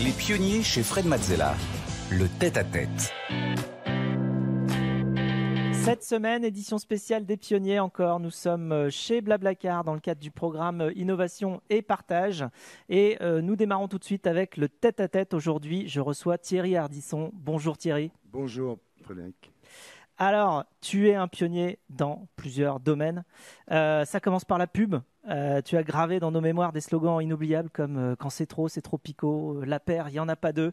Les pionniers chez Fred Mazzella. Le tête-à-tête. Cette semaine, édition spéciale des pionniers encore. Nous sommes euh, chez Blablacar dans le cadre du programme euh, Innovation et Partage. Et euh, nous démarrons tout de suite avec le tête-à-tête. Aujourd'hui, je reçois Thierry Ardisson. Bonjour Thierry. Bonjour Frédéric. Alors, tu es un pionnier dans plusieurs domaines. ça commence par la pub. Euh, tu as gravé dans nos mémoires des slogans inoubliables comme euh, Quand c'est trop, c'est trop picot, euh, La paire, il n'y en a pas deux.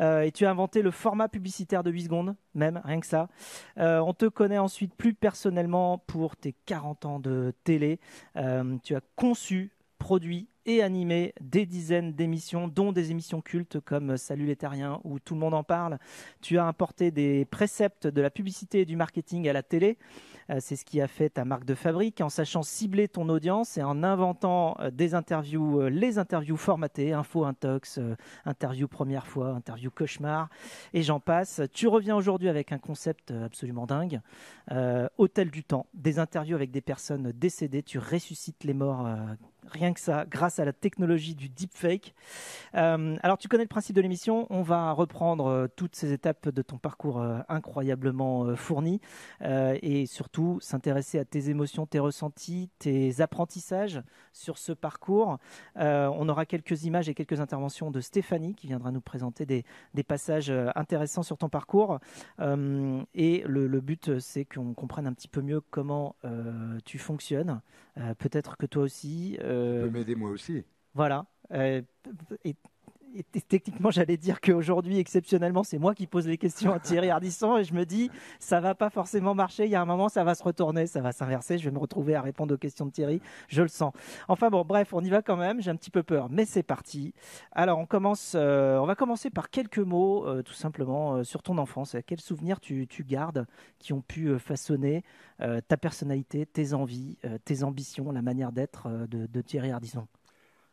et tu as inventé le format publicitaire de 8 secondes, même, rien que ça. on te connaît ensuite plus personnellement pour tes 40 ans de télé. tu as conçu, produit et animé des dizaines d'émissions, dont des émissions cultes comme Salut les Terriens où tout le monde en parle. Tu as importé des préceptes de la publicité et du marketing à la télé. Euh, c'est ce qui a fait ta marque de fabrique en sachant cibler ton audience et en inventant euh, des interviews, euh, les interviews formatées, info intox, interview première fois, interview cauchemar et j'en passe. Tu reviens aujourd'hui avec un concept absolument dingue, Hôtel du temps, des interviews avec des personnes décédées. Tu ressuscites les morts rien que ça, grâce à la technologie du deepfake. Euh, alors, tu connais le principe de l'émission. On va reprendre euh, toutes ces étapes de ton parcours euh, incroyablement fourni et surtout s'intéresser à tes émotions, tes ressentis, tes apprentissages sur ce parcours. on aura quelques images et quelques interventions de Stéphanie qui viendra nous présenter des, passages intéressants sur ton parcours. et le, but, c'est qu'on comprenne un petit peu mieux comment tu fonctionnes. Peut-être que toi aussi, tu peux m'aider moi aussi. Voilà. Euh, et, techniquement, j'allais dire qu'aujourd'hui, exceptionnellement, c'est moi qui pose les questions à Thierry Ardisson et je me dis, ça va pas forcément marcher. Il y a un moment, ça va se retourner, ça va s'inverser. Je vais me retrouver à répondre aux questions de Thierry. Je le sens. Enfin bon, bref, on y va quand même. J'ai un petit peu peur, mais c'est parti. Alors, on commence. Euh, on va commencer par quelques mots, tout simplement, sur ton enfance. Quels souvenirs tu, gardes qui ont pu façonner ta personnalité, tes envies, tes ambitions, la manière d'être de, de Thierry Ardisson?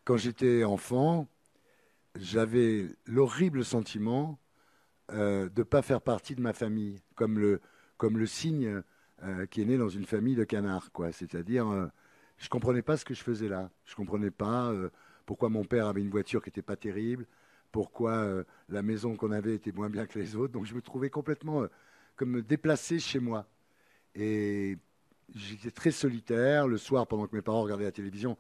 Quand j'étais enfant, j'avais l'horrible sentiment euh, de ne pas faire partie de ma famille, comme le, comme le cygne euh, qui est né dans une famille de canards. C'est-à-dire, euh, je ne comprenais pas ce que je faisais là. Je ne comprenais pas pourquoi mon père avait une voiture qui n'était pas terrible, pourquoi la maison qu'on avait était moins bien que les autres. Donc je me trouvais complètement comme déplacé chez moi. Et j'étais très solitaire. Le soir, pendant que mes parents regardaient la télévision,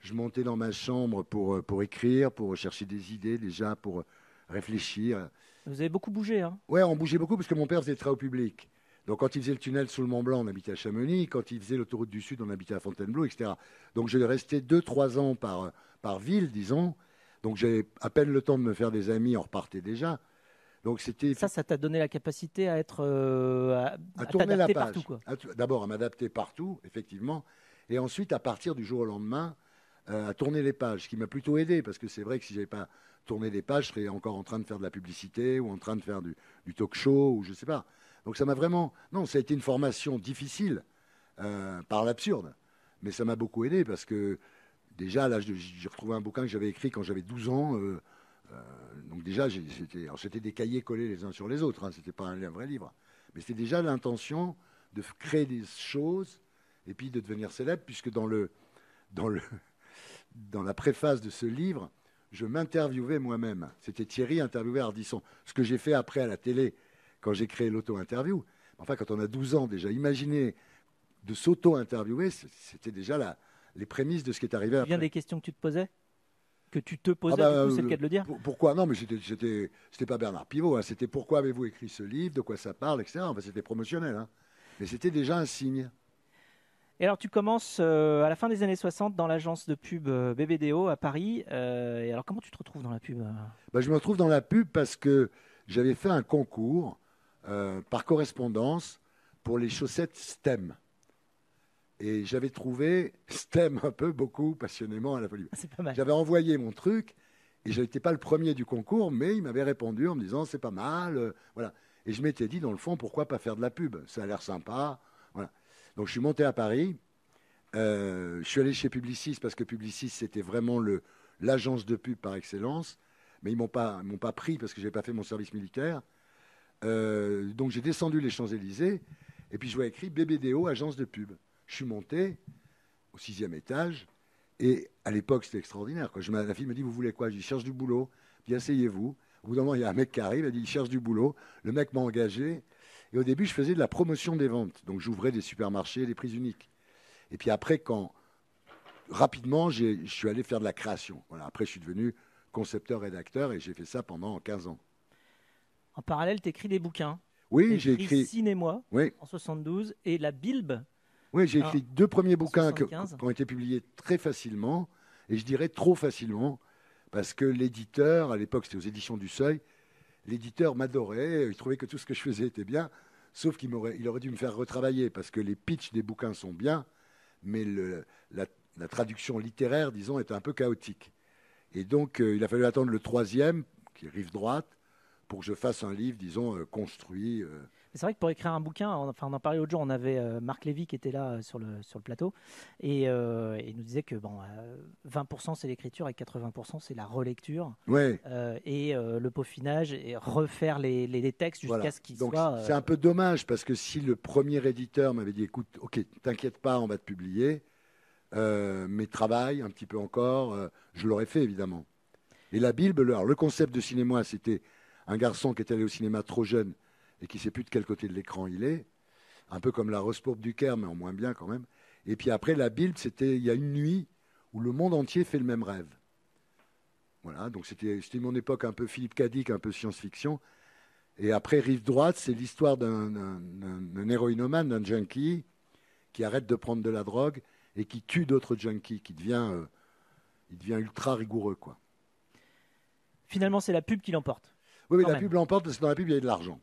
je montais dans ma chambre pour, euh, pour écrire, pour chercher des idées déjà, pour euh, réfléchir. Vous avez beaucoup bougé, hein? Ouais, on bougeait beaucoup parce que mon père faisait très au public. Donc quand il faisait le tunnel sous le Mont Blanc, on habitait à Chamonix. Quand il faisait l'autoroute du Sud, on habitait à Fontainebleau, etc. Donc je restais deux, trois ans par, par ville, disons. Donc j'avais à peine le temps de me faire des amis, on repartait déjà. Donc c'était ça, ça t'a donné la capacité à être euh, à, tourner la page. D'abord à m'adapter partout, effectivement, et ensuite à partir du jour au lendemain, euh, à tourner les pages, ce qui m'a plutôt aidé, parce que c'est vrai que si je n'avais pas tourné les pages, je serais encore en train de faire de la publicité ou en train de faire du, talk show ou je ne sais pas. Donc ça m'a vraiment... Non, ça a été une formation difficile euh, par l'absurde, mais ça m'a beaucoup aidé parce que déjà, là, j'ai retrouvé un bouquin que j'avais écrit quand j'avais 12 ans. Euh, donc déjà, c'était des cahiers collés les uns sur les autres, hein, c'était pas un, un, vrai livre. Mais c'était déjà l'intention de créer des choses et puis de devenir célèbre, puisque dans le, dans le, dans la préface de ce livre, je m'interviewais moi-même. C'était Thierry interviewé Ardisson. Ce que j'ai fait après à la télé, quand j'ai créé l'auto-interview. Enfin, quand on a 12 ans déjà, imaginer de s'auto-interviewer, c'était déjà les prémices de ce qui est arrivé après. Bien des questions que tu te posais? Que tu te posais, ah bah, c'est le cas de le dire? Pourquoi? Non, mais c'était pas Bernard Pivot. Hein. C'était pourquoi avez-vous écrit ce livre, de quoi ça parle, etc. Enfin, c'était promotionnel. Hein. Mais c'était déjà un signe. Et alors tu commences euh, à la fin des années 60 dans l'agence de pub euh, BBDO à Paris. Euh, et alors comment tu te retrouves dans la pub bah, Je me retrouve dans la pub parce que j'avais fait un concours par correspondance pour les chaussettes STEM. Et j'avais trouvé STEM un peu, beaucoup, passionnément à la folie. Ah, j'avais envoyé mon truc et je n'étais pas le premier du concours, mais il m'avait répondu en me disant c'est pas mal. voilà. Et je m'étais dit, dans le fond, pourquoi pas faire de la pub? Ça a l'air sympa. Donc je suis monté à Paris. Euh, je suis allé chez Publicis parce que Publicis, c'était vraiment l'agence de pub par excellence. Mais ils ne m'ont pas, pris parce que je n'avais pas fait mon service militaire. Euh, donc j'ai descendu les Champs-Élysées et puis je vois écrit BBDO, agence de pub. Je suis monté au sixième étage et à l'époque c'était extraordinaire. Quand Je, la fille me dit Vous voulez quoi? Je dis Cherche du boulot. Dis asseyez-vous. Au bout d'un moment, il y a un mec qui arrive, il dit il cherche du boulot. Le mec m'a engagé. Et au début, je faisais de la promotion des ventes. Donc j'ouvrais des supermarchés, des prix uniques. Et puis après, quand rapidement, je suis allé faire de la création. Voilà. Après, je suis devenu concepteur-rédacteur et j'ai fait ça pendant 15 ans. En parallèle, tu écris des bouquins. Oui, j'ai écrit Cinémoi oui. en 72 et La Bilbe. Oui, j'ai écrit deux premiers bouquins qui ont été publiés très facilement et je dirais trop facilement parce que l'éditeur, à l'époque c'était aux éditions du Seuil, l'éditeur m'adorait, il trouvait que tout ce que je faisais était bien, sauf qu'il aurait, dû me faire retravailler parce que les pitchs des bouquins sont bien, mais la traduction littéraire, disons, est un peu chaotique. Et donc, euh, il a fallu attendre le troisième, qui est rive droite, pour que je fasse un livre, disons, euh, construit. Euh. C'est vrai que pour écrire un bouquin, on, enfin, on en parlait l'autre jour, on avait Marc Lévy qui était là sur le, sur le plateau, et il nous disait que bon, 20% c'est l'écriture et 80% c'est la relecture. Ouais. et le peaufinage et refaire les, les, textes jusqu'à ce qu'ils soient. C'est un peu dommage parce que si le premier éditeur m'avait dit écoute, ok, t'inquiète pas, on va te publier euh, mais travail un petit peu encore, euh, je l'aurais fait évidemment. Et la Bible, alors, le concept de cinéma, c'était un garçon qui est allé au cinéma trop jeune et qui ne sait plus de quel côté de l'écran il est, un peu comme la Rose pourpre du Caire, mais en moins bien quand même. Et puis après, la Bible, c'était il y a une nuit où le monde entier fait le même rêve. Voilà, donc c'était mon époque un peu Philippe Cadic, un peu science-fiction. Et après, Rive Droite, c'est l'histoire d'un héroïnomane, d'un junkie, qui arrête de prendre de la drogue et qui tue d'autres junkies, qui devient, euh, il devient ultra rigoureux. Quoi. Finalement, c'est la pub qui l'emporte. Oui, mais la pub l'emporte parce que dans la pub, il y a de l'argent.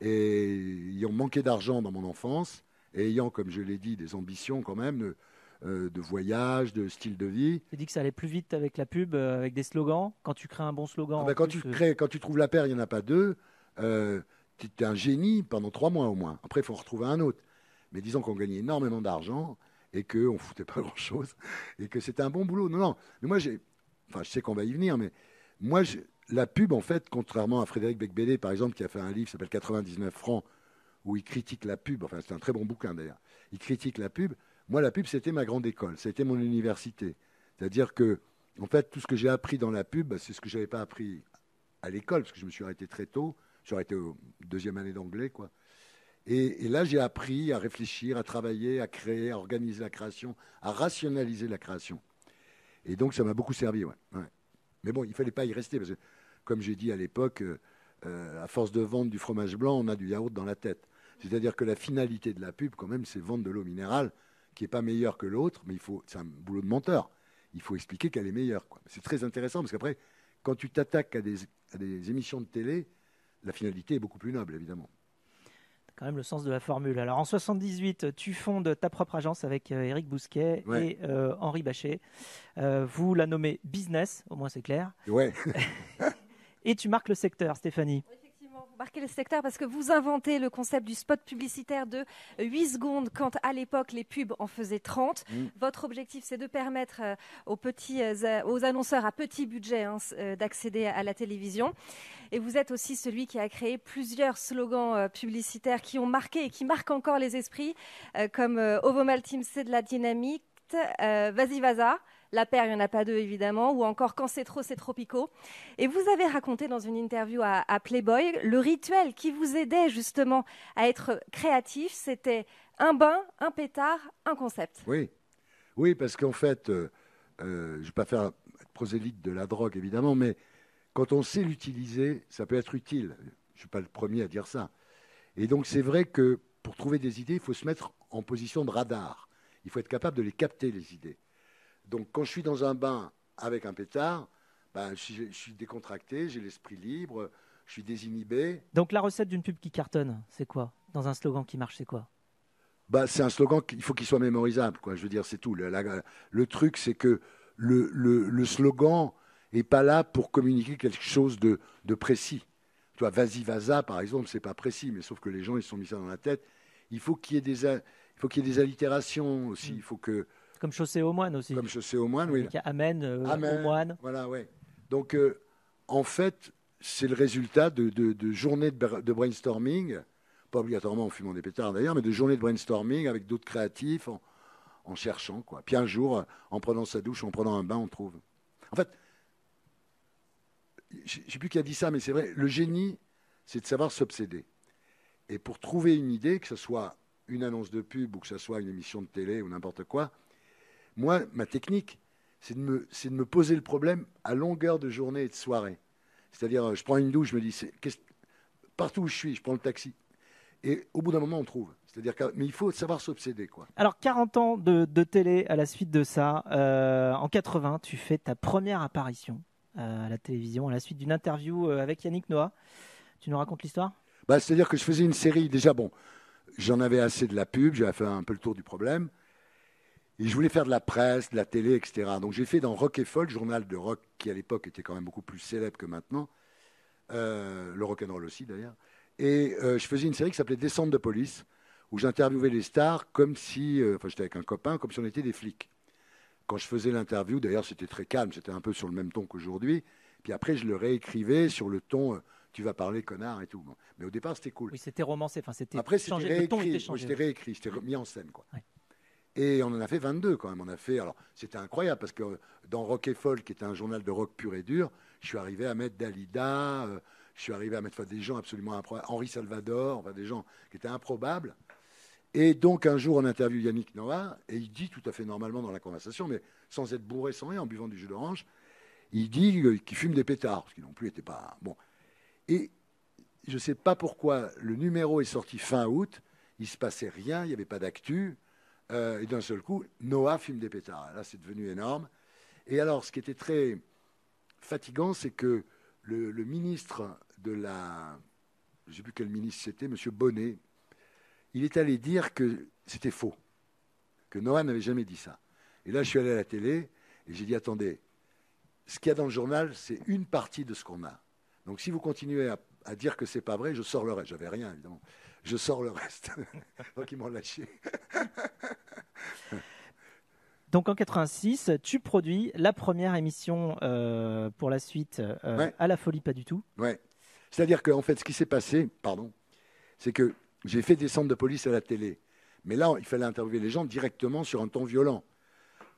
Et ayant manqué d'argent dans mon enfance, et ayant, comme je l'ai dit, des ambitions quand même de, euh, de voyage, de style de vie. Tu dis que ça allait plus vite avec la pub, euh, avec des slogans. Quand tu crées un bon slogan. Ah ben, quand, tu crées, quand tu trouves la paire, il n'y en a pas deux. tu es un génie pendant trois mois au moins. Après, il faut en retrouver un autre. Mais disons qu'on gagnait énormément d'argent et qu'on ne foutait pas grand-chose, et que c'était un bon boulot. Non, non, mais moi, j'ai, enfin, je sais qu'on va y venir, mais moi, la pub, en fait, contrairement à Frédéric Becbédé, par exemple, qui a fait un livre qui s'appelle 99 francs, où il critique la pub, enfin, c'est un très bon bouquin d'ailleurs, il critique la pub. Moi, la pub, c'était ma grande école, c'était mon université. C'est-à-dire que, en fait, tout ce que j'ai appris dans la pub, bah, c'est ce que je n'avais pas appris à l'école, parce que je me suis arrêté très tôt. J'aurais été au deuxième année d'anglais, quoi. Et, là, j'ai appris à réfléchir, à travailler, à créer, à organiser la création, à rationaliser la création. Et donc, ça m'a beaucoup servi. Ouais. Mais bon, il ne fallait pas y rester, parce que, comme j'ai dit à l'époque, euh, euh, à force de vendre du fromage blanc, on a du yaourt dans la tête. C'est-à-dire que la finalité de la pub, quand même, c'est vendre de l'eau minérale, qui n'est pas meilleure que l'autre, mais il faut, c'est un boulot de menteur. Il faut expliquer qu'elle est meilleure. C'est très intéressant, parce qu'après, quand tu t'attaques à des, à des émissions de télé, la finalité est beaucoup plus noble, évidemment quand même le sens de la formule. Alors en 78, tu fondes ta propre agence avec euh, Eric Bousquet et euh, Henri Bachet. Euh, vous la nommez Business, au moins c'est clair. Ouais. et tu marques le secteur, Stéphanie marquez le secteur parce que vous inventez le concept du spot publicitaire de 8 secondes quand à l'époque les pubs en faisaient 30. Mm. Votre objectif c'est de permettre euh, aux petits euh, aux annonceurs à petit budget hein, euh, d'accéder à la télévision. Et vous êtes aussi celui qui a créé plusieurs slogans publicitaires qui ont marqué et qui marquent encore les esprits comme Ovomal Team c'est de la dynamique, Vas-y Vaza. La paire, il n'y en a pas deux évidemment, ou encore Quand c'est trop, c'est tropico. Et vous avez raconté dans une interview à, Playboy le rituel qui vous aidait justement à être créatif, c'était un bain, un pétard, un concept. Oui, oui, parce qu'en fait, euh, euh, je ne vais pas faire prosélyte de la drogue évidemment, mais quand on sait l'utiliser, ça peut être utile. Je ne suis pas le premier à dire ça. Et donc c'est vrai que pour trouver des idées, il faut se mettre en position de radar. Il faut être capable de les capter, les idées. Donc quand je suis dans un bain avec un pétard, ben, je, suis, décontracté, j'ai l'esprit libre, je suis désinhibé. Donc la recette d'une pub qui cartonne, c'est quoi? Dans un slogan qui marche, c'est quoi? Bah, C'est un slogan qu'il faut qu'il soit mémorisable. Quoi. Je veux dire, c'est tout. Le, truc, c'est que le, le, slogan n'est pas là pour communiquer quelque chose de, de précis. Tu vois, vas-y, vaza, par exemple, c'est pas précis, mais sauf que les gens, ils se sont mis ça dans la tête. Il faut qu'il y ait des, il faut qu'il y ait des allitérations aussi. Il faut que comme chaussée aux moines aussi. Comme chaussée aux moines, oui. Amen, euh, aux moines. Voilà, oui. Donc, euh, en fait, c'est le résultat de, de, journées de, brainstorming, pas obligatoirement en fumant des pétards d'ailleurs, mais de journées de brainstorming avec d'autres créatifs en, en, cherchant. Quoi. Puis un jour, en prenant sa douche, en prenant un bain, on trouve. En fait, je ne sais plus qui a dit ça, mais c'est vrai, le génie, c'est de savoir s'obséder. Et pour trouver une idée, que ce soit une annonce de pub ou que ce soit une émission de télé ou n'importe quoi, moi, ma technique, c'est de, me, de me poser le problème à longueur de journée et de soirée. C'est-à-dire, euh, je prends une douche, je me dis, partout où je suis, je prends le taxi. Et au bout d'un moment, on trouve. C'est-à-dire mais il faut savoir s'obséder, quoi. Alors, 40 ans de, télé à la suite de ça. Euh, en 80, tu fais ta première apparition euh, à la télévision à la suite d'une interview avec Yannick Noah. Tu nous racontes l'histoire? Bah, C'est-à-dire que je faisais une série. Déjà, bon, j'en avais assez de la pub, j'avais fait un peu le tour du problème. Et je voulais faire de la presse, de la télé, etc. Donc j'ai fait dans Rock et Folk, journal de rock qui à l'époque était quand même beaucoup plus célèbre que maintenant, euh, le rock'n'roll aussi d'ailleurs. Et euh, je faisais une série qui s'appelait Descente de police, où j'interviewais les stars comme si, euh, enfin j'étais avec un copain, comme si on était des flics. Quand je faisais l'interview, d'ailleurs c'était très calme, c'était un peu sur le même ton qu'aujourd'hui. Puis après je le réécrivais sur le ton tu vas parler connard et tout. Mais au départ, c'était cool. Oui, c'était romancé. Enfin, c'était Après, c'était réécrit. C'était réécrit, c'était mis en scène. Quoi. Et on en a fait 22 quand même. On a fait. Alors, c'était incroyable parce que dans Rock et Folk, qui était un journal de rock pur et dur, je suis arrivé à mettre Dalida, euh, je suis arrivé à mettre des gens absolument improbables, Henri Salvador, enfin, des gens qui étaient improbables. Et donc, un jour, on interviewe Yannick Noah, et il dit tout à fait normalement dans la conversation, mais sans être bourré, sans rien, en buvant du jus d'orange, il dit qu'il fume des pétards, ce qui non plus n'était pas. Bon. Et je ne sais pas pourquoi, le numéro est sorti fin août, il ne se passait rien, il n'y avait pas d'actu. Euh, et d'un seul coup, Noah fume des pétards. Là, c'est devenu énorme. Et alors, ce qui était très fatigant, c'est que le, ministre de la. Je ne sais plus quel ministre c'était, M. Bonnet, il est allé dire que c'était faux, que Noah n'avait jamais dit ça. Et là, je suis allé à la télé et j'ai dit attendez, ce qu'il y a dans le journal, c'est une partie de ce qu'on a. Donc si vous continuez à, dire que c'est pas vrai, je sors le reste. J'avais rien, évidemment. Je sors le reste. Donc ils m'ont lâché. Donc en 86, tu produis la première émission euh, pour la suite euh, à la folie pas du tout. Ouais. C'est-à-dire qu'en fait, ce qui s'est passé, pardon, c'est que j'ai fait des centres de police à la télé. Mais là, il fallait interviewer les gens directement sur un ton violent.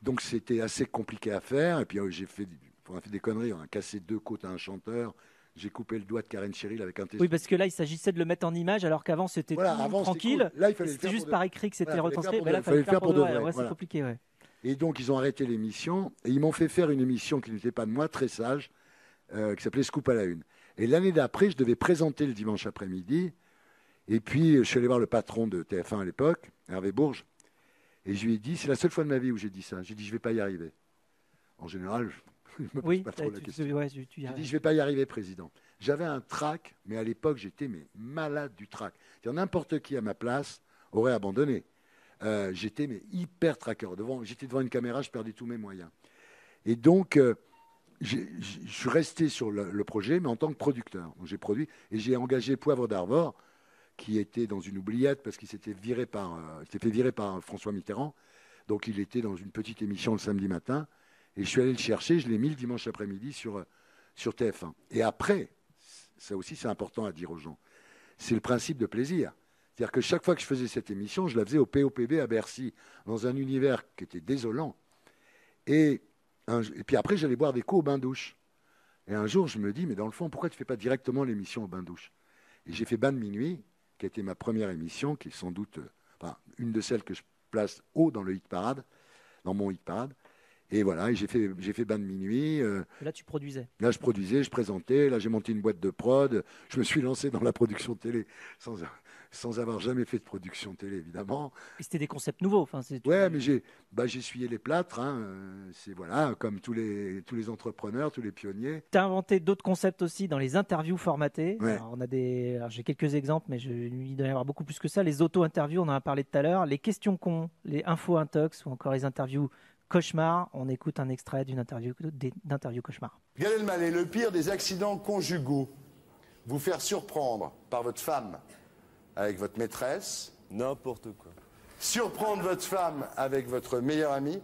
Donc c'était assez compliqué à faire. Et puis euh, j'ai fait, on a fait des conneries. On a cassé deux côtes à un chanteur. J'ai coupé le doigt de Karen Cheryl avec un test. Oui, parce que là, il s'agissait de le mettre en image, alors qu'avant, c'était tranquille. C'était juste par écrit que c'était retranscrit. Mais là, il fallait le faire pour de vrai. C'est compliqué, ouais. Et donc, ils ont arrêté l'émission et ils m'ont fait faire une émission qui n'était pas de moi, très sage, euh, qui s'appelait Scoop à la Une. Et l'année d'après, je devais présenter le dimanche après-midi. Et puis, je suis allé voir le patron de TF1 à l'époque, Hervé Bourges. Et je lui ai dit, c'est la seule fois de ma vie où j'ai dit ça. J'ai dit, je ne vais pas y arriver. En général, je me pose oui, pas trop la question. j'ai dit, je ne vais pas y arriver, président. J'avais un trac, mais à l'époque, j'étais mais malade du trac. N'importe qui à ma place aurait abandonné. Euh, j'étais mais hyper tracker. Devant, j'étais devant une caméra, je perdais tous mes moyens. Et donc, euh, je suis resté sur le, projet, mais en tant que producteur. J'ai produit et j'ai engagé Poivre d'Arvor, qui était dans une oubliette parce qu'il s'était viré par, euh, fait virer par François Mitterrand. Donc, il était dans une petite émission le samedi matin. Et je suis allé le chercher, je l'ai mis le dimanche après-midi sur, sur TF1. Et après, ça aussi c'est important à dire aux gens, c'est le principe de plaisir. C'est-à-dire que chaque fois que je faisais cette émission, je la faisais au POPB à Bercy, dans un univers qui était désolant. Et, puis après, j'allais boire des coups au bain-douche. Et un jour, je me dis, mais dans le fond, pourquoi tu ne fais pas directement l'émission au bain-douche Et j'ai fait Bain de minuit, qui a été ma première émission, qui est sans doute enfin, une de celles que je place haut dans le hit parade, dans mon hit parade. Et voilà, j'ai fait, j'ai fait bain de minuit. Euh, là, tu produisais Là, je produisais, je présentais. Là, j'ai monté une boîte de prod. Je me suis lancé dans la production télé sans, sans avoir jamais fait de production télé, évidemment. Et c'était des concepts nouveaux. Enfin, ouais, mais j'ai, bah, j'ai essuyé les plâtres. Hein, euh, c'est voilà, comme tous les, tous les entrepreneurs, tous les pionniers. Tu as inventé d'autres concepts aussi dans les interviews formatées. on a des, j'ai quelques exemples, mais je, il doit y avoir beaucoup plus que ça. Les auto-interviews, on en a parlé tout à l'heure. Les questions cons, les infos intox ou encore les interviews cauchemar. On écoute un extrait d'une interview d'interview cauchemar. Gad Elmaleh, le pire des accidents conjugaux. Vous faire surprendre par votre femme avec votre maîtresse. N'importe quoi. Surprendre votre femme avec votre meilleur ami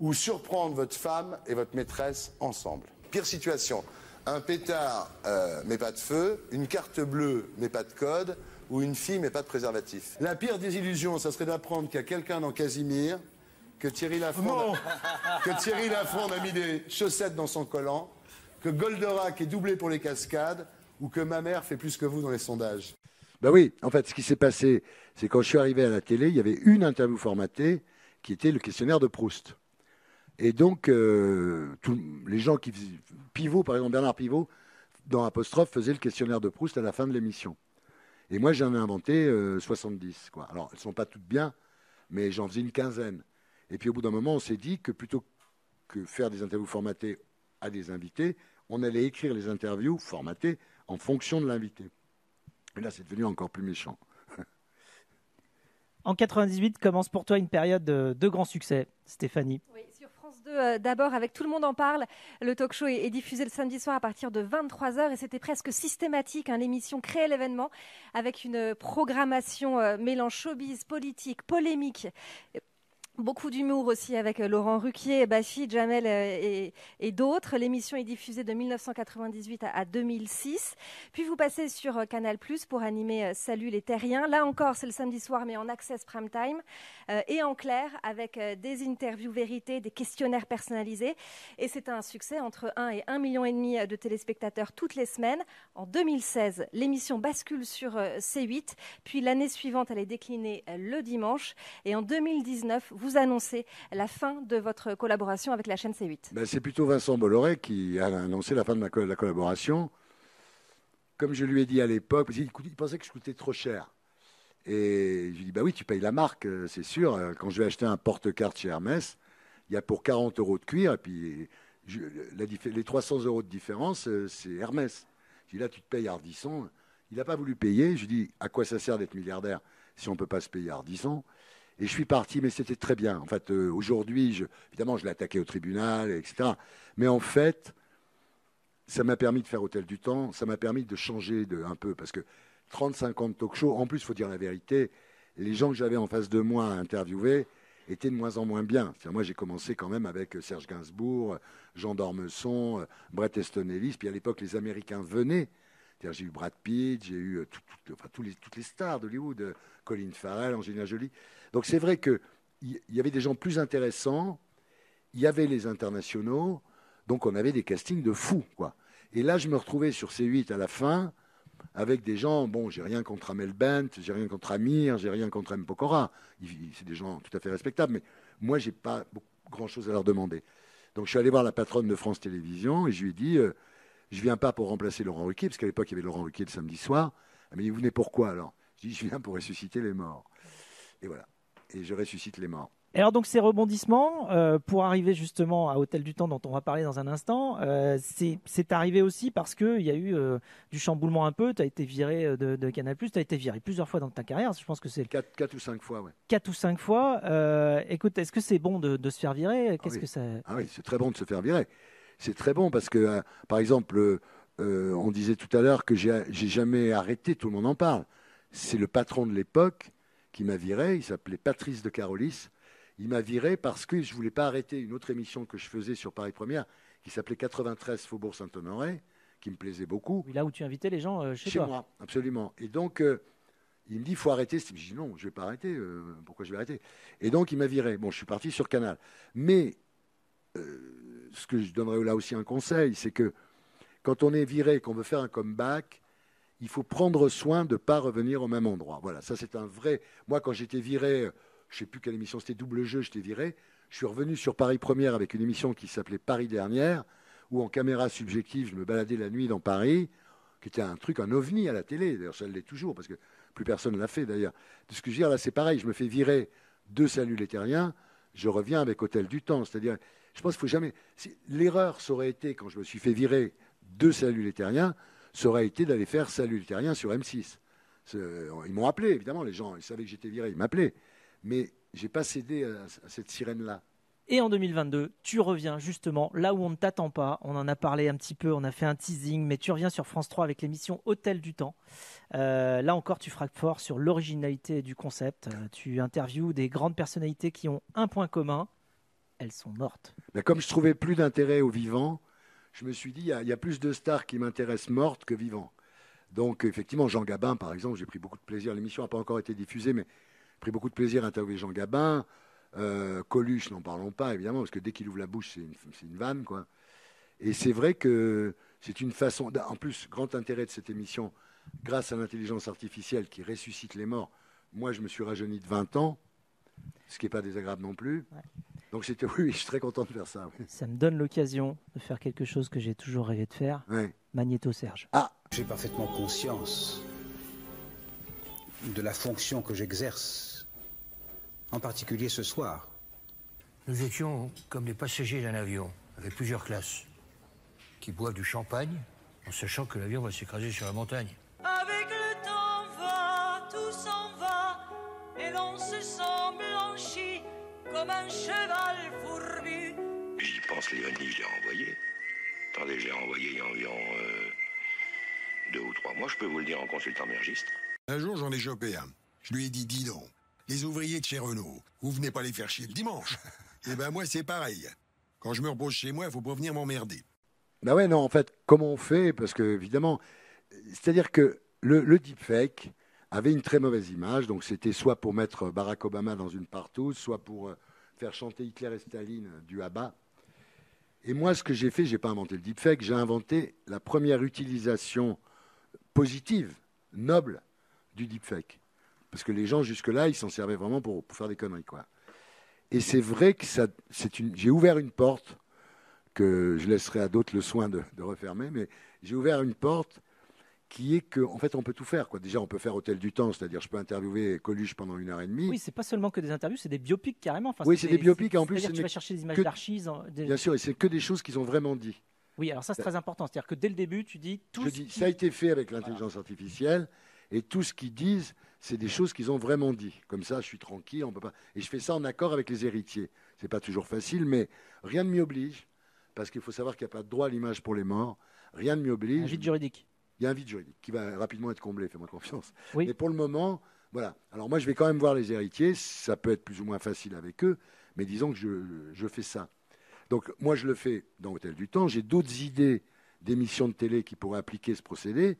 ou surprendre votre femme et votre maîtresse ensemble. Pire situation, un pétard euh, mais pas de feu, une carte bleue mais pas de code, ou une fille mais pas de préservatif. La pire des illusions, ça serait d'apprendre qu'il y a quelqu'un dans Casimir, que Thierry Lafronde, que Thierry Lafronde a mis des chaussettes dans son collant, que Goldorak est doublé pour les cascades ou que ma mère fait plus que vous dans les sondages Ben oui, en fait, ce qui s'est passé, c'est quand je suis arrivé à la télé, il y avait une interview formatée qui était le questionnaire de Proust. Et donc, euh, les gens qui faisaient Pivot, par exemple, Bernard Pivot, dans Apostrophe, faisait le questionnaire de Proust à la fin de l'émission. Et moi, j'en ai inventé 70. Euh, quoi. Alors, elles ne sont pas toutes bien, mais j'en faisais une quinzaine. Et puis, au bout d'un moment, on s'est dit que plutôt que faire des interviews formatées à des invités, on allait écrire les interviews formatées en fonction de l'invité. Et là, c'est devenu encore plus méchant. en 98 commence pour toi une période de, de grand succès, Stéphanie. Oui, sur France 2, euh, d'abord, avec Tout le monde en parle, le talk show est, diffusé le samedi soir à partir de 23h et c'était presque systématique. Hein, L'émission créait l'événement avec une programmation euh, mélange showbiz, politique, polémique Beaucoup d'humour aussi avec euh, Laurent Ruquier, Bachi, Jamel euh, et, d'autres. L'émission est diffusée de 1998 à, 2006. Puis vous passez sur euh, Canal Plus pour animer Salut les Terriens. Là encore, c'est le samedi soir, mais en access prime time et en clair avec des interviews vérités, des questionnaires personnalisés. Et c'est un succès entre 1 et 1 million et demi de téléspectateurs toutes les semaines. En 2016, l'émission bascule sur C8. Puis l'année suivante, elle est déclinée le dimanche. Et en 2019, vous annoncez la fin de votre collaboration avec la chaîne C8 ben, C'est plutôt Vincent Bolloré qui a annoncé la fin de, la collaboration. Comme je lui ai dit à l'époque, qu'il pensait que je coûtais trop cher. Et je lui dit, bah oui, tu payes la marque, euh, c'est sûr. Euh, quand je vais acheter un porte-carte chez Hermès, il y a pour 40 euros de cuir, et puis les 300 euros de différence, euh, c'est Hermès. Je dit, là, tu te payes Ardisson. Il n'a pas voulu payer. Je lui dit, à quoi ça sert d'être milliardaire si on ne peut pas se payer Ardisson et je suis parti, mais c'était très bien. En fait, euh, aujourd'hui, évidemment, je l'ai attaqué au tribunal, etc. Mais en fait, ça m'a permis de faire Hôtel du Temps, ça m'a permis de changer un peu, parce que 35 ans de talk show, en plus, il faut dire la vérité, les gens que j'avais en face de moi à interviewer étaient de moins en moins bien. Moi, j'ai commencé quand même avec Serge Gainsbourg, Jean Dormesson, euh, Brett Easton Ellis, puis à l'époque, les Américains venaient. J'ai eu Brad Pitt, j'ai eu euh, toutes les stars d'Hollywood, Colin Farrell, Angelina Jolie. Donc c'est vrai qu'il y avait des gens plus intéressants, il y avait les internationaux, donc on avait des castings de fous. Quoi. Et là, je me retrouvais sur C8 à la fin avec des gens, bon, j'ai rien contre Amel Bent, j'ai rien contre Amir, j'ai rien contre M. Pokora. C'est des gens tout à fait respectables, mais moi, j'ai pas grand-chose à leur demander. Donc je suis allé voir la patronne de France Télévisions et je lui ai dit, euh, je viens pas pour remplacer Laurent Ruquier, parce qu'à l'époque, il y avait Laurent Ruquier le samedi soir. Elle m'a dit, vous venez pourquoi alors? Je dis, je viens pour ressusciter les morts. Et voilà et je ressuscite les morts. Et alors donc ces rebondissements, euh, pour arriver justement à Hôtel du Temps dont on va parler dans un instant, euh, c'est arrivé aussi parce qu'il y a eu euh, du chamboulement un peu, tu as été viré de, de Canal+, tu as été viré plusieurs fois dans ta carrière, je pense que c'est... 4, 4 ou 5 fois, ouais. 4 ou 5 fois. écoute, est-ce que c'est bon de, de, se faire virer? Ah Qu'est-ce que ça... Ah oui, c'est très bon de se faire virer. C'est très bon parce que, par exemple, on disait tout à l'heure que j'ai jamais arrêté, tout le monde en parle. C'est le patron de l'époque qui m'a viré. Il s'appelait Patrice de Carolis. Il m'a viré parce que je ne voulais pas arrêter une autre émission que je faisais sur Paris Première qui s'appelait 93 Faubourg Saint-Honoré, qui me plaisait beaucoup. Là où tu invitais les gens euh, chez, chez moi. Absolument. Et donc, euh, il me dit il faut arrêter. Je dis non, je ne vais pas arrêter. Euh, pourquoi je vais arrêter? Et donc, il m'a viré. Bon, je suis parti sur Canal. Mais ce que je donnerais là aussi un conseil, c'est que quand on est viré, qu'on veut faire un comeback, il faut prendre soin de ne pas revenir au même endroit. Voilà, ça c'est un vrai. Moi, quand j'étais viré, je ne sais plus quelle émission c'était, double jeu, j'étais viré. Je suis revenu sur Paris Première avec une émission qui s'appelait Paris Dernière, où en caméra subjective, je me baladais la nuit dans Paris, qui était un truc, un ovni à la télé. D'ailleurs, ça l'est toujours, parce que plus personne ne l'a fait d'ailleurs. De ce que je veux dire, là, c'est pareil. Je me fais virer de Salut les Terriens, je reviens avec Hôtel du Temps. C'est-à-dire, je pense qu'il faut jamais. L'erreur, ça aurait été, quand je me suis fait virer de Salut les Terriens, ça aurait été d'aller faire Salut les Terriens sur M6. Ils m'ont appelé, évidemment, les gens, ils savaient que j'étais viré, ils m'appelaient. Mais j'ai pas cédé à, cette sirène-là. Et en 2022, tu reviens justement là où on ne t'attend pas. On en a parlé un petit peu, on a fait un teasing, mais tu reviens sur France 3 avec l'émission Hôtel du Temps. Euh, là encore, tu frappes fort sur l'originalité du concept. Euh, tu interviews des grandes personnalités qui ont un point commun elles sont mortes. Mais comme je trouvais plus d'intérêt aux vivants, je me suis dit, il y, a plus de stars qui m'intéressent mortes que vivantes. Donc, effectivement, Jean Gabin, par exemple, j'ai pris beaucoup de plaisir. L'émission n'a pas encore été diffusée, mais j'ai pris beaucoup de plaisir à interviewer Jean Gabin. Euh, Coluche, n'en parlons pas, évidemment, parce que dès qu'il ouvre la bouche, c'est une, vanne, quoi. Et c'est vrai que c'est une façon. En plus, grand intérêt de cette émission, grâce à l'intelligence artificielle qui ressuscite les morts. Moi, je me suis rajeuni de 20 ans, ce qui n'est pas désagréable non plus. Donc c'était oui, je suis très content de faire ça. Ça me donne l'occasion de faire quelque chose que j'ai toujours rêvé de faire. Magnéto Serge. Ah, j'ai parfaitement conscience de la fonction que j'exerce, en particulier ce soir. Nous étions comme les passagers d'un avion, avec plusieurs classes, qui boivent du champagne en sachant que l'avion va s'écraser sur la montagne. Comme un cheval fourbu. J'y pense, Léonie, je l'ai renvoyé. Attendez, je l'ai renvoyé il y a environ euh, deux ou trois mois, je peux vous le dire en consultant mes registres. Un jour, j'en ai chopé un. Je lui ai dit, dis donc, les ouvriers de chez Renault, vous venez pas les faire chier le dimanche. Eh ben moi, c'est pareil. Quand je me repose chez moi, il faut pas venir m'emmerder. Ben ouais, non, en fait, comment on fait? Parce que, évidemment, c'est-à-dire que le, le, deepfake avait une très mauvaise image. Donc, c'était soit pour mettre Barack Obama dans une partouze, soit pour euh, faire chanter Hitler et Staline du ABBA. Et moi, ce que j'ai fait, j'ai pas inventé le deepfake, j'ai inventé la première utilisation positive, noble, du deepfake. Parce que les gens, jusque-là, ils s'en servaient vraiment pour, pour, faire des conneries, quoi. Et c'est vrai que ça, c'est une, j'ai ouvert une porte que je laisserai à d'autres le soin de, refermer, mais j'ai ouvert une porte qui est qu'en en fait, on peut tout faire. Quoi. Déjà, on peut faire Hôtel du Temps, c'est-à-dire je peux interviewer Coluche pendant une heure et demie. Oui, c'est pas seulement que des interviews, c'est des biopics carrément. oui, c'est des biopics. En plus, tu vas chercher des images d'archives. Bien sûr, et c'est que des choses qu'ils ont vraiment dit. Oui, alors ça, c'est très important. C'est-à-dire que dès le début, tu dis tout. Je dis, ça a été fait avec l'intelligence artificielle, et tout ce qu'ils disent, c'est des choses qu'ils ont vraiment dit. Comme ça, je suis tranquille, on peut pas. Et je fais ça en accord avec les héritiers. C'est pas toujours facile, mais rien ne m'y oblige, parce qu'il faut savoir qu'il n'y a pas de droit à l'image pour les morts. Rien ne m'y oblige. Un vide juridique. Il y a un vide juridique qui va rapidement être comblé, fais-moi confiance. Oui. Mais pour le moment, voilà. Alors moi, je vais quand même voir les héritiers. Ça peut être plus ou moins facile avec eux, mais disons que je, je fais ça. Donc moi, je le fais dans Hôtel du Temps. J'ai d'autres idées d'émissions de télé qui pourraient appliquer ce procédé.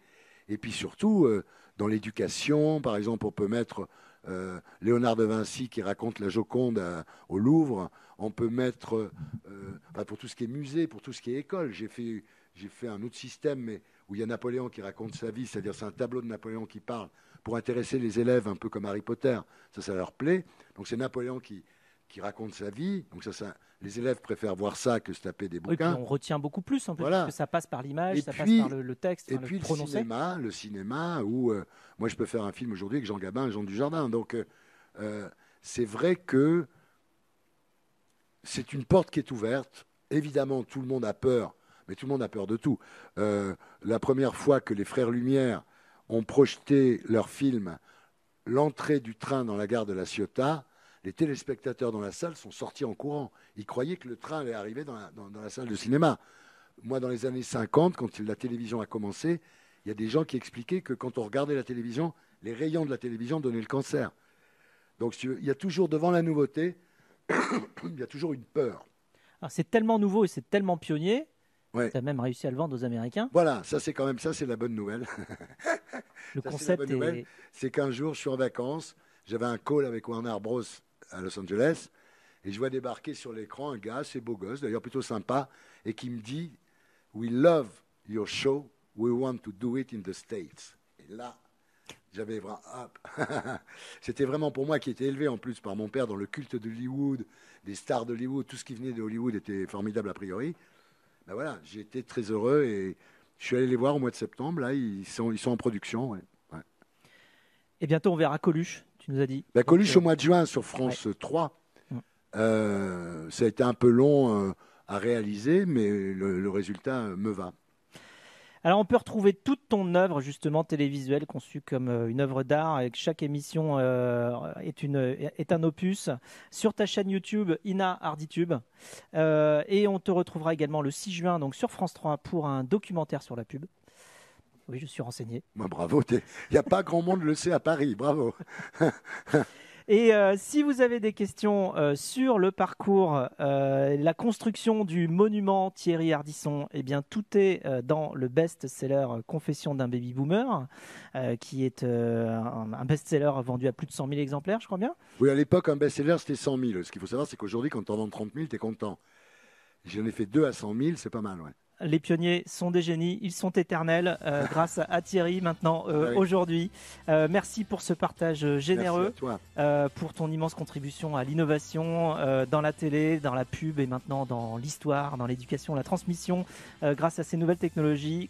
Et puis surtout, euh, dans l'éducation, par exemple, on peut mettre euh, Léonard de Vinci qui raconte la Joconde au Louvre. On peut mettre, euh, pour tout ce qui est musée, pour tout ce qui est école, j'ai fait, j'ai fait un autre système, mais où il y a Napoléon qui raconte sa vie, c'est-à-dire c'est un tableau de Napoléon qui parle pour intéresser les élèves un peu comme Harry Potter. Ça, ça leur plaît. Donc c'est Napoléon qui, qui raconte sa vie. Donc ça, ça, les élèves préfèrent voir ça que se taper des bouquins. Oui, on retient beaucoup plus en plus, parce que ça passe par l'image, ça passe par le, texte, et puis le, le cinéma, le cinéma où euh, moi je peux faire un film aujourd'hui avec Jean Gabin et Jean Dujardin. Donc euh, euh, c'est vrai que c'est une porte qui est ouverte. Évidemment, tout le monde a peur, mais tout le monde a peur de tout. la première fois que les frères Lumière ont projeté leur film L'entrée du train dans la gare de la Ciotat, les téléspectateurs dans la salle sont sortis en courant. Ils croyaient que le train allait arriver dans la, salle de cinéma. Moi, dans les années 50, quand la télévision a commencé, il y a des gens qui expliquaient que quand on regardait la télévision, les rayons de la télévision donnaient le cancer. Donc il y a toujours devant la nouveauté, il y a toujours une peur. c'est tellement nouveau et c'est tellement pionnier. Ouais. Tu as même réussi à le vendre aux Américains. Voilà, ça c'est quand même ça, c'est la bonne nouvelle. le concept est... C'est qu'un jour, je suis en vacances, j'avais un call avec Warner Bros à Los Angeles. Et je vois débarquer sur l'écran un gars, assez beau gosse, d'ailleurs plutôt sympa, et qui me dit We love your show, we want to do it in the States. Et là, j'avais vraiment. C'était vraiment pour moi qui était élevé en plus par mon père dans le culte d'Hollywood, des stars d'Hollywood, tout ce qui venait de Hollywood était formidable a priori. Ben voilà, j'ai été très heureux et je suis allé les voir au mois de septembre. Là, ils sont, ils sont en production. Ouais. Et bientôt, on verra Coluche tu nous as dit. La Coluche au mois de juin sur France 3. Euh, ça a été un peu long euh, à réaliser, mais le, résultat me va. Alors on peut retrouver toute ton œuvre justement télévisuelle conçue comme euh, une œuvre d'art avec chaque émission est, une, est un opus sur ta chaîne YouTube Ina Harditube et on te retrouvera également le 6 juin donc sur France 3 pour un documentaire sur la pub. Oui, je suis renseigné. Bah, bravo, il n'y a pas grand monde le sait à Paris, bravo. Et euh, si vous avez des questions euh, sur le parcours, euh, la construction du monument Thierry Ardisson, eh bien tout est dans le best-seller Confession d'un baby boomer, qui est un, best-seller vendu à plus de 100 000 exemplaires, je crois bien. Oui, à l'époque, un best-seller c'était 100 000. Ce qu'il faut savoir, c'est qu'aujourd'hui, quand on vend 30 000, tu es content. J'en ai fait deux à 100 000, c'est pas mal, ouais. Les pionniers sont des génies, ils sont éternels euh, grâce à, Thierry maintenant euh, Oui. aujourd'hui. Euh, merci pour ce partage généreux, pour ton immense contribution à l'innovation dans la télé, dans la pub et maintenant dans l'histoire, dans l'éducation, la transmission, grâce à ces nouvelles technologies.